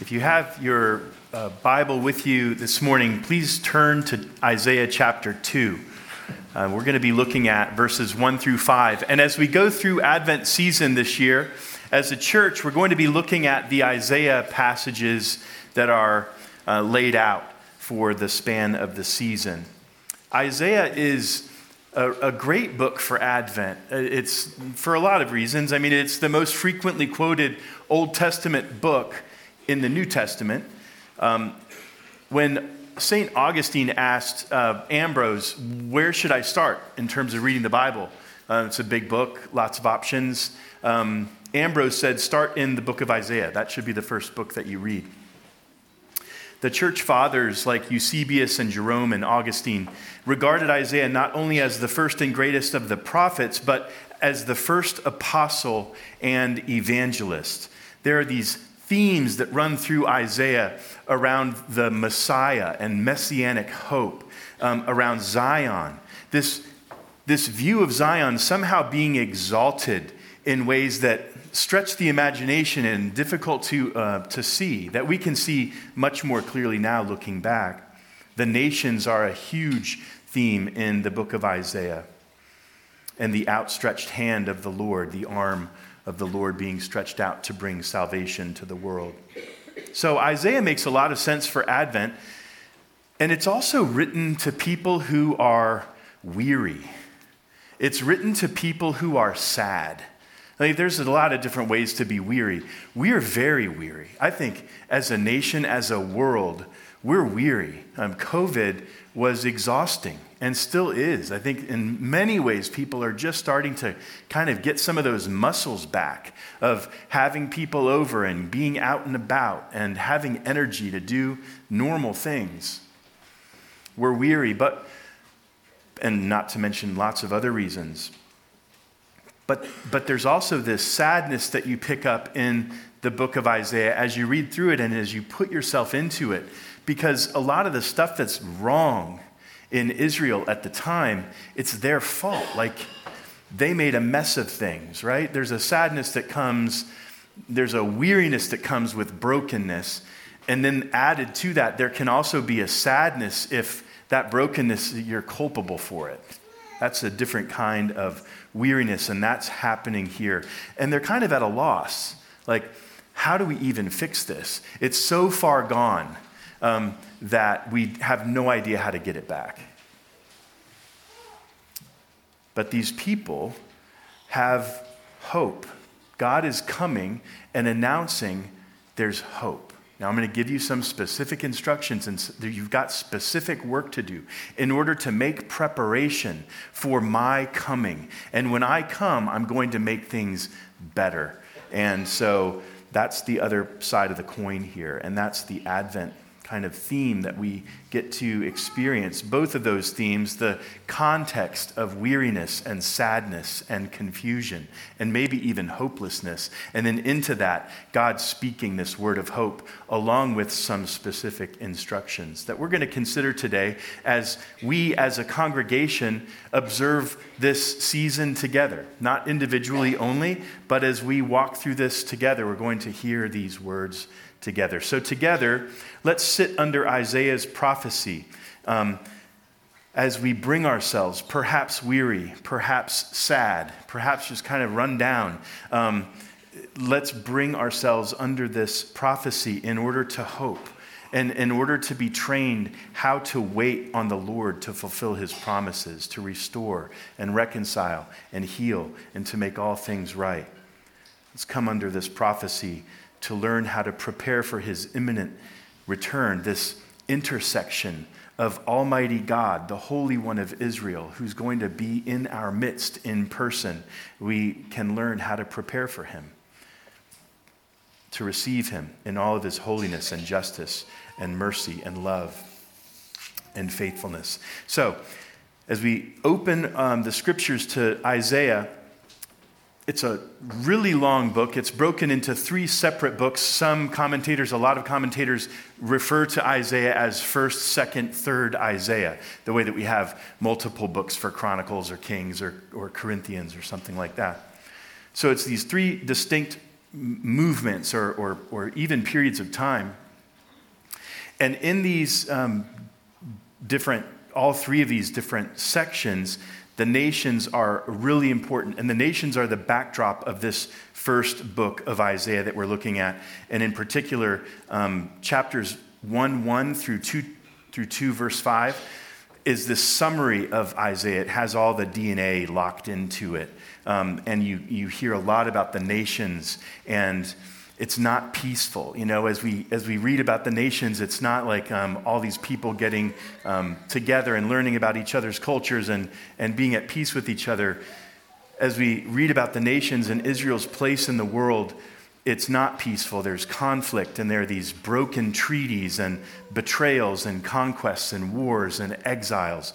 If you have your uh, Bible with you this morning, please turn to Isaiah chapter 2. Uh, we're going to be looking at verses 1 through 5. And as we go through Advent season this year, as a church, we're going to be looking at the Isaiah passages that are uh, laid out for the span of the season. Isaiah is a, a, great book for Advent. Uh, it's for a lot of reasons. I mean, it's the most frequently quoted Old Testament book in the New Testament. Um, when St. Augustine asked uh, Ambrose, Where should I start in terms of reading the Bible? Uh, it's a big book, lots of options. Um, Ambrose said, Start in the book of Isaiah. That should be the first book that you read. The church fathers like Eusebius and Jerome and Augustine regarded Isaiah not only as the first and greatest of the prophets, but as the first apostle and evangelist. There are these themes that run through Isaiah around the Messiah and messianic hope, um, around Zion. This, this view of Zion somehow being exalted in ways that stretch the imagination and difficult to, uh, to see, that we can see much more clearly now looking back. The nations are a huge theme in the book of Isaiah. And the outstretched hand of the Lord, the arm of the Lord being stretched out to bring salvation to the world. So Isaiah makes a lot of sense for Advent, and it's also written to people who are weary. It's written to people who are sad. There's a lot of different ways to be weary. We are very weary. I think as a nation, as a world, we're weary. Um, COVID was exhausting and still is. I think in many ways, people are just starting to kind of get some of those muscles back of having people over and being out and about and having energy to do normal things. We're weary, but, and not to mention lots of other reasons. But, but there's also this sadness that you pick up in the book of Isaiah as you read through it and as you put yourself into it. Because a lot of the stuff that's wrong in Israel at the time, it's their fault. Like they made a mess of things, right? There's a sadness that comes, there's a weariness that comes with brokenness. And then added to that, there can also be a sadness if that brokenness, you're culpable for it. That's a different kind of weariness, and that's happening here. And they're kind of at a loss. Like, how do we even fix this? It's so far gone um, that we have no idea how to get it back. But these people have hope. God is coming and announcing there's hope. Now, I'm going to give you some specific instructions, and you've got specific work to do in order to make preparation for my coming. And when I come, I'm going to make things better. And so that's the other side of the coin here, and that's the Advent kind of theme that we get to experience. Both of those themes, the context of weariness and sadness and confusion, and maybe even hopelessness. And then into that, God speaking this word of hope along with some specific instructions that we're going to consider today as we as a congregation observe this season together, not individually only, but as we walk through this together, we're going to hear these words together. So, together, let's sit under Isaiah's prophecy um, as we bring ourselves, perhaps weary, perhaps sad, perhaps just kind of run down. Um, let's bring ourselves under this prophecy in order to hope and in order to be trained how to wait on the Lord to fulfill his promises, to restore and reconcile and heal and to make all things right. Let's come under this prophecy to learn how to prepare for his imminent return, this intersection of Almighty God, the Holy One of Israel, who's going to be in our midst in person. We can learn how to prepare for him, to receive him in all of his holiness and justice and mercy and love and faithfulness. So, as we open um, the scriptures to Isaiah, it's a really long book. It's broken into three separate books. Some commentators, a lot of commentators, refer to Isaiah as 1st, 2nd, 3rd Isaiah, the way that we have multiple books for Chronicles or Kings or, or Corinthians or something like that. So it's these three distinct movements or, or, or even periods of time. And in these um, different, all three of these different sections, the nations are really important. And the nations are the backdrop of this first book of Isaiah that we're looking at. And in particular, um, chapters 1 1 through 2, through 2, verse 5 is this summary of Isaiah. It has all the DNA locked into it. Um, and you, you hear a lot about the nations and it's not peaceful. You know, as we, as we read about the nations, it's not like um, all these people getting um, together and learning about each other's cultures and, and being at peace with each other. As we read about the nations and Israel's place in the world, it's not peaceful. There's conflict, and there are these broken treaties and betrayals and conquests and wars and exiles.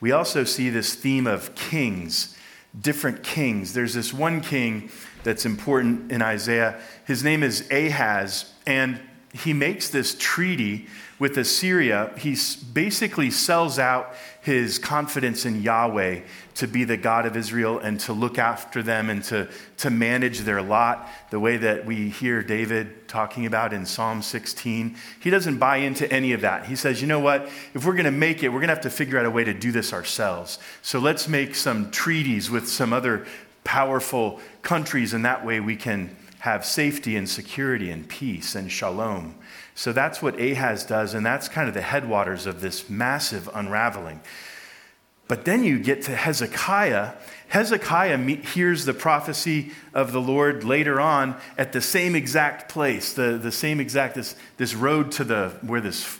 We also see this theme of kings, different kings. There's this one king that's important in Isaiah. His name is Ahaz, and he makes this treaty with Assyria. He basically sells out his confidence in Yahweh to be the God of Israel and to look after them and to, to manage their lot, the way that we hear David talking about in Psalm 16. He doesn't buy into any of that. He says, you know what? If we're going to make it, we're going to have to figure out a way to do this ourselves. So let's make some treaties with some other powerful countries, and that way we can have safety and security and peace and shalom. So that's what Ahaz does, and that's kind of the headwaters of this massive unraveling. But then you get to Hezekiah. Hezekiah hears the prophecy of the Lord later on at the same exact place, the, the same exact, this, this road to the, where this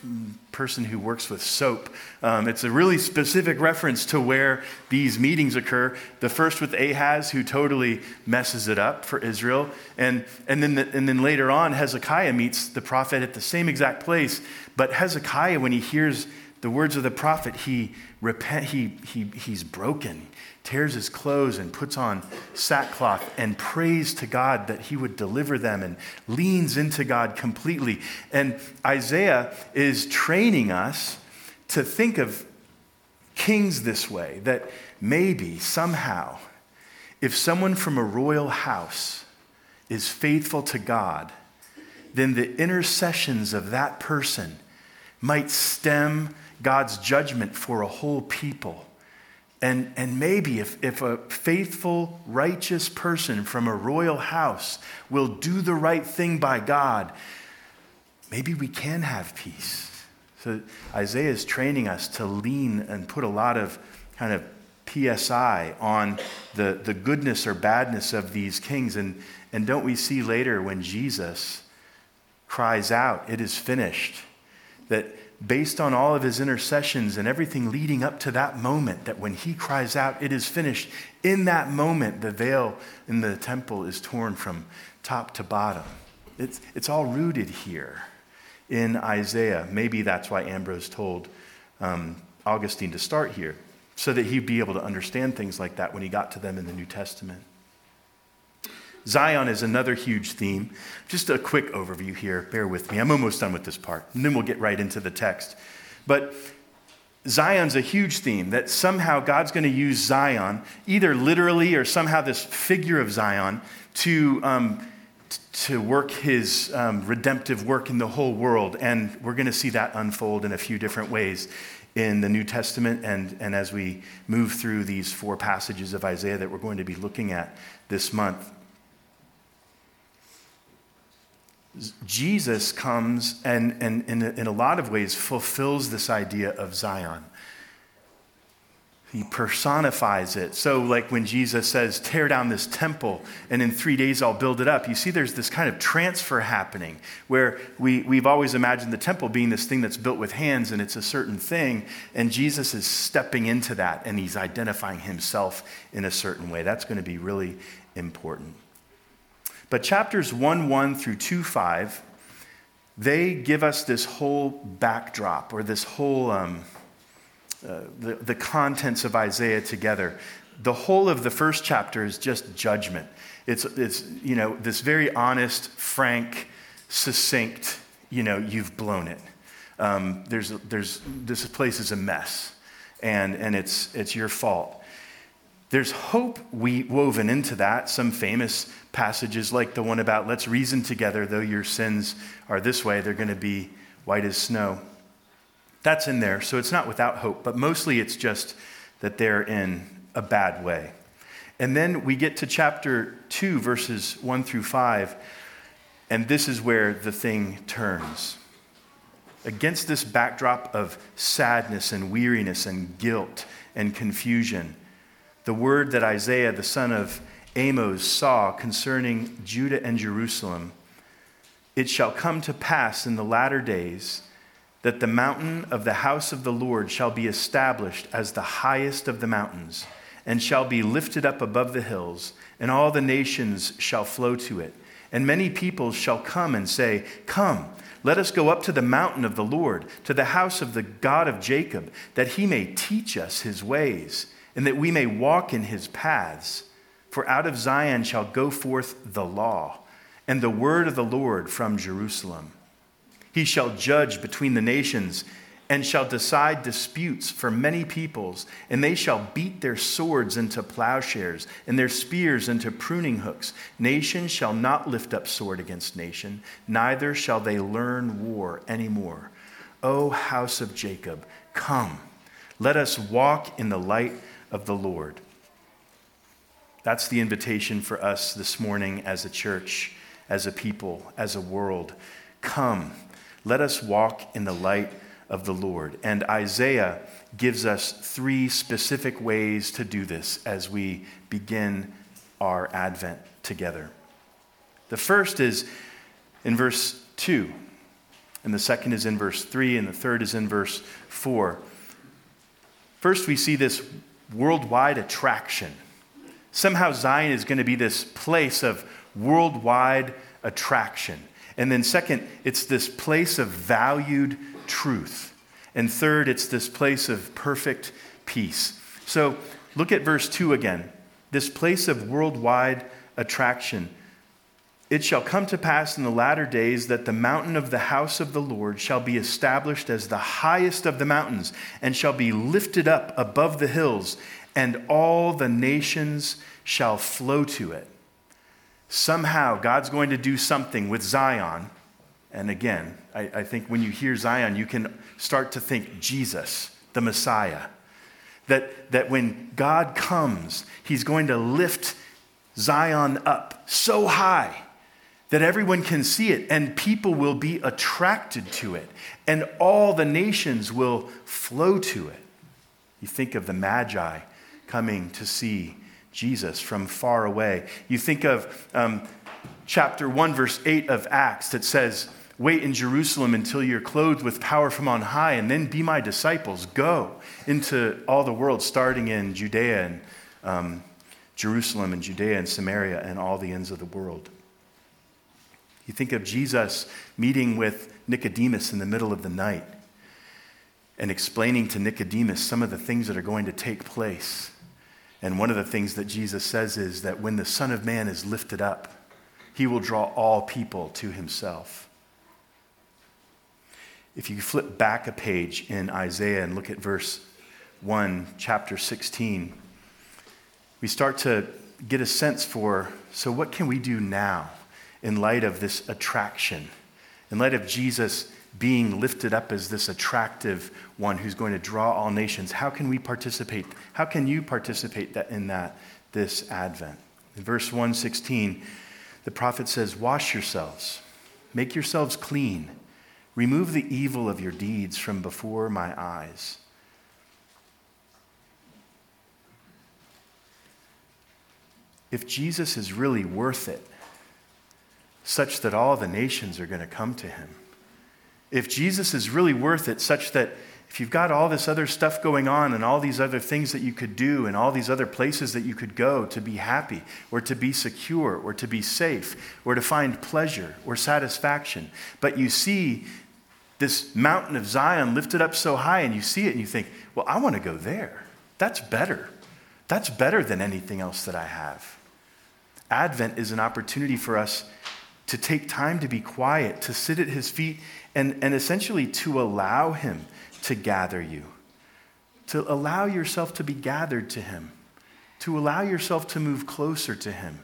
person who works with soap. Um, it's a really specific reference to where these meetings occur. The first with Ahaz, who totally messes it up for Israel. And, and, then, the, and then later on, Hezekiah meets the prophet at the same exact place. But Hezekiah, when he hears the words of the prophet, he repent, he, he, he's broken, tears his clothes and puts on sackcloth and prays to God that he would deliver them and leans into God completely. And Isaiah is training us to think of kings this way that maybe, somehow, if someone from a royal house is faithful to God, then the intercessions of that person might stem God's judgment for a whole people. And, and maybe if, if a faithful, righteous person from a royal house will do the right thing by God, maybe we can have peace. So Isaiah is training us to lean and put a lot of kind of PSI on the, the goodness or badness of these kings. And, and don't we see later when Jesus cries out, It is finished, that based on all of his intercessions and everything leading up to that moment, that when he cries out, it is finished, in that moment, the veil in the temple is torn from top to bottom. It's, it's all rooted here in Isaiah. Maybe that's why Ambrose told um, Augustine to start here, so that he'd be able to understand things like that when he got to them in the New Testament. Zion is another huge theme. Just a quick overview here. Bear with me. I'm almost done with this part, and then we'll get right into the text. But Zion's a huge theme that somehow God's going to use Zion, either literally or somehow this figure of Zion, to, um, to work his um, redemptive work in the whole world. And we're going to see that unfold in a few different ways in the New Testament and, and as we move through these four passages of Isaiah that we're going to be looking at this month. Jesus comes and, and in, a, in a lot of ways fulfills this idea of Zion. He personifies it. So, like when Jesus says, Tear down this temple, and in three days I'll build it up, you see there's this kind of transfer happening where we, we've always imagined the temple being this thing that's built with hands and it's a certain thing. And Jesus is stepping into that and he's identifying himself in a certain way. That's going to be really important. But chapters 1 1 through 2 5, they give us this whole backdrop or this whole, um, uh, the, the contents of Isaiah together. The whole of the first chapter is just judgment. It's, it's you know, this very honest, frank, succinct, you know, you've blown it. Um, there's, there's, this place is a mess, and, and it's, it's your fault. There's hope we woven into that. Some famous passages, like the one about, let's reason together, though your sins are this way, they're going to be white as snow. That's in there, so it's not without hope, but mostly it's just that they're in a bad way. And then we get to chapter 2, verses 1 through 5, and this is where the thing turns. Against this backdrop of sadness and weariness and guilt and confusion, the word that Isaiah, the son of Amos, saw concerning Judah and Jerusalem it shall come to pass in the latter days that the mountain of the house of the Lord shall be established as the highest of the mountains, and shall be lifted up above the hills, and all the nations shall flow to it. And many peoples shall come and say, Come, let us go up to the mountain of the Lord, to the house of the God of Jacob, that he may teach us his ways and that we may walk in his paths. For out of Zion shall go forth the law and the word of the Lord from Jerusalem. He shall judge between the nations and shall decide disputes for many peoples, and they shall beat their swords into plowshares and their spears into pruning hooks. Nation shall not lift up sword against nation, neither shall they learn war any more. O house of Jacob, come, let us walk in the light of the Lord. That's the invitation for us this morning as a church, as a people, as a world. Come, let us walk in the light of the Lord. And Isaiah gives us three specific ways to do this as we begin our Advent together. The first is in verse 2, and the second is in verse 3, and the third is in verse 4. First, we see this worldwide attraction. Somehow Zion is going to be this place of worldwide attraction. And then, second, it's this place of valued truth. And third, it's this place of perfect peace. So look at verse 2 again. This place of worldwide attraction. It shall come to pass in the latter days that the mountain of the house of the Lord shall be established as the highest of the mountains, and shall be lifted up above the hills, and all the nations shall flow to it. Somehow, God's going to do something with Zion. And again, I, I think when you hear Zion, you can start to think Jesus, the Messiah. That, that when God comes, he's going to lift Zion up so high that everyone can see it and people will be attracted to it and all the nations will flow to it. You think of the Magi coming to see Jesus from far away. You think of um, chapter 1, verse 8 of Acts that says, Wait in Jerusalem until you're clothed with power from on high, and then be my disciples. Go into all the world, starting in Judea and um, Jerusalem and Judea and Samaria and all the ends of the world. You think of Jesus meeting with Nicodemus in the middle of the night and explaining to Nicodemus some of the things that are going to take place. And one of the things that Jesus says is that when the Son of Man is lifted up, he will draw all people to himself. If you flip back a page in Isaiah and look at verse 1, chapter 16, we start to get a sense for so, what can we do now in light of this attraction, in light of Jesus being lifted up as this attractive one who's going to draw all nations? How can we participate? How can you participate in that this Advent? In verse 116, the prophet says, Wash yourselves, make yourselves clean Remove the evil of your deeds from before my eyes. If Jesus is really worth it, such that all the nations are going to come to him, if Jesus is really worth it, such that if you've got all this other stuff going on and all these other things that you could do and all these other places that you could go to be happy or to be secure or to be safe or to find pleasure or satisfaction, but you see this mountain of Zion lifted up so high, and you see it and you think, well, I want to go there. That's better. That's better than anything else that I have. Advent is an opportunity for us to take time to be quiet, to sit at his feet, and, and essentially to allow him to gather you, to allow yourself to be gathered to him, to allow yourself to move closer to Him,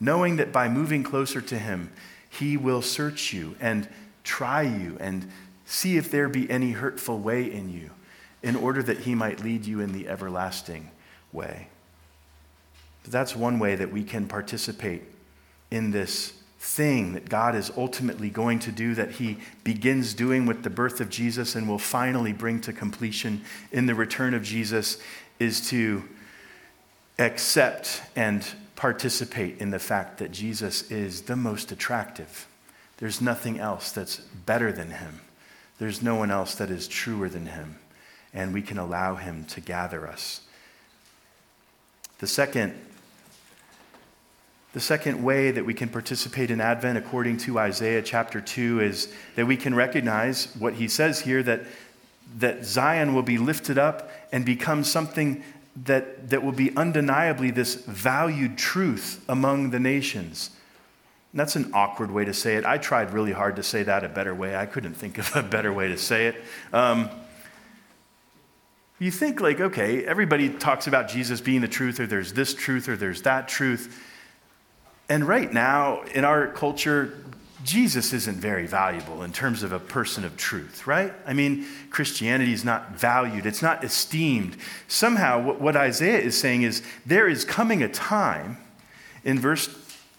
knowing that by moving closer to Him, He will search you and try you and see if there be any hurtful way in you in order that He might lead you in the everlasting way. That's one way that we can participate in this thing that God is ultimately going to do, that He begins doing with the birth of Jesus and will finally bring to completion in the return of Jesus, is to accept and participate in the fact that Jesus is the most attractive. There's nothing else that's better than Him, there's no one else that is truer than Him, and we can allow Him to gather us. The second the second way that we can participate in Advent, according to Isaiah chapter 2, is that we can recognize what he says here that, that Zion will be lifted up and become something that, that will be undeniably this valued truth among the nations. And that's an awkward way to say it. I tried really hard to say that a better way. I couldn't think of a better way to say it. Um, you think, like, okay, everybody talks about Jesus being the truth, or there's this truth, or there's that truth. And right now, in our culture, Jesus isn't very valuable in terms of a person of truth, right? I mean, Christianity is not valued, it's not esteemed. Somehow, what, Isaiah is saying is there is coming a time in verse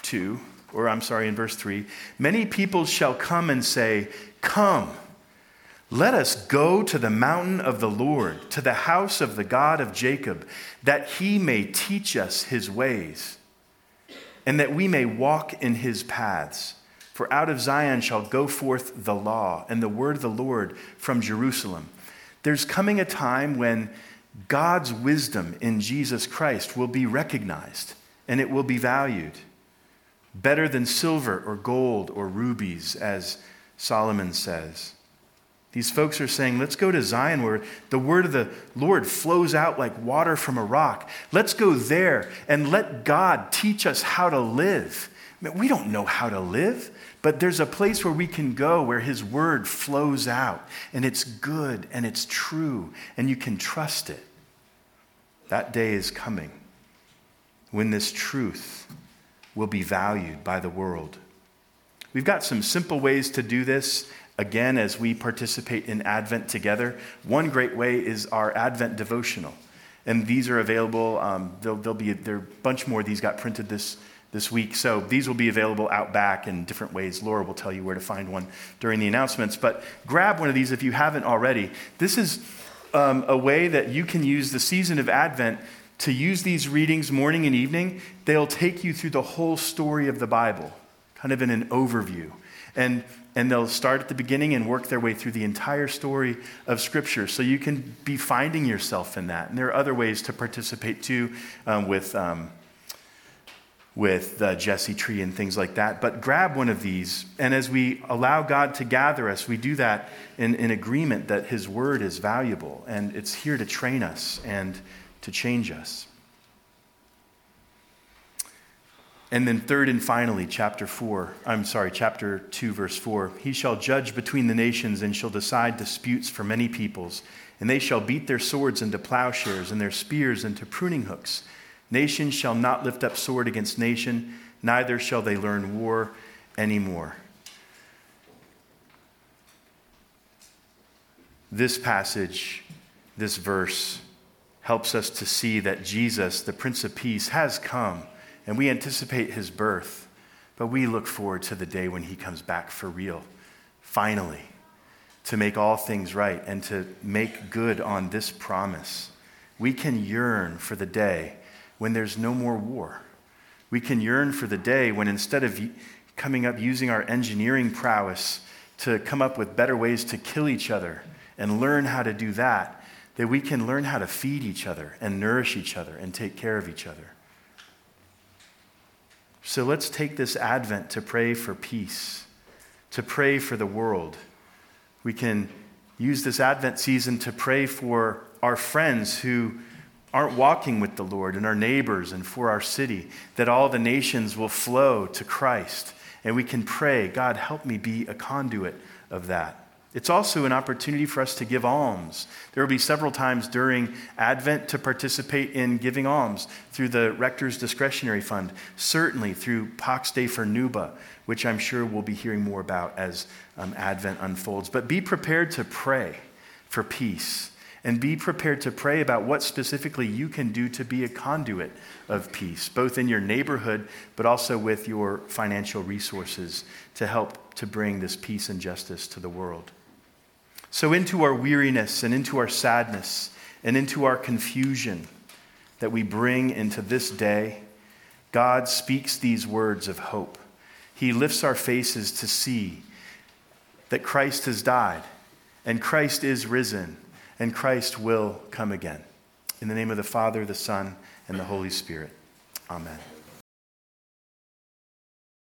2, or I'm sorry, in verse 3 many people shall come and say, Come, let us go to the mountain of the Lord, to the house of the God of Jacob, that he may teach us his ways and that we may walk in his paths. For out of Zion shall go forth the law and the word of the Lord from Jerusalem. There's coming a time when God's wisdom in Jesus Christ will be recognized and it will be valued. Better than silver or gold or rubies, as Solomon says. These folks are saying, let's go to Zion where the word of the Lord flows out like water from a rock. Let's go there and let God teach us how to live. I mean, we don't know how to live, but there's a place where we can go where His word flows out and it's good and it's true and you can trust it. That day is coming when this truth will be valued by the world. We've got some simple ways to do this again as we participate in Advent together. One great way is our Advent devotional. And these are available. Um, there'll, there'll, be there are a bunch more. These got printed this, this week. So these will be available out back in different ways. Laura will tell you where to find one during the announcements. But grab one of these if you haven't already. This is um, a way that you can use the season of Advent to use these readings morning and evening. They'll take you through the whole story of the Bible, kind of in an overview. And and they'll start at the beginning and work their way through the entire story of Scripture. So you can be finding yourself in that. And there are other ways to participate too um, with, um, with the Jesse tree and things like that. But grab one of these. And as we allow God to gather us, we do that in, in agreement that His Word is valuable and it's here to train us and to change us. And then, third and finally, chapter 4, I'm sorry, chapter 2, verse 4. He shall judge between the nations and shall decide disputes for many peoples. And they shall beat their swords into plowshares and their spears into pruning hooks. Nation shall not lift up sword against nation, neither shall they learn war anymore. This passage, this verse, helps us to see that Jesus, the Prince of Peace, has come and we anticipate his birth, but we look forward to the day when he comes back for real, finally, to make all things right and to make good on this promise. We can yearn for the day when there's no more war. We can yearn for the day when instead of coming up using our engineering prowess to come up with better ways to kill each other and learn how to do that, that we can learn how to feed each other and nourish each other and take care of each other. So let's take this Advent to pray for peace, to pray for the world. We can use this Advent season to pray for our friends who aren't walking with the Lord and our neighbors and for our city, that all the nations will flow to Christ. And we can pray, God, help me be a conduit of that. It's also an opportunity for us to give alms. There will be several times during Advent to participate in giving alms through the Rector's Discretionary Fund, certainly through Pax Day for Nuba, which I'm sure we'll be hearing more about as um, Advent unfolds. But be prepared to pray for peace and be prepared to pray about what specifically you can do to be a conduit of peace, both in your neighborhood, but also with your financial resources to help to bring this peace and justice to the world. So, into our weariness and into our sadness and into our confusion that we bring into this day, God speaks these words of hope. He lifts our faces to see that Christ has died and Christ is risen and Christ will come again. In the name of the Father, the Son, and the Holy Spirit. Amen.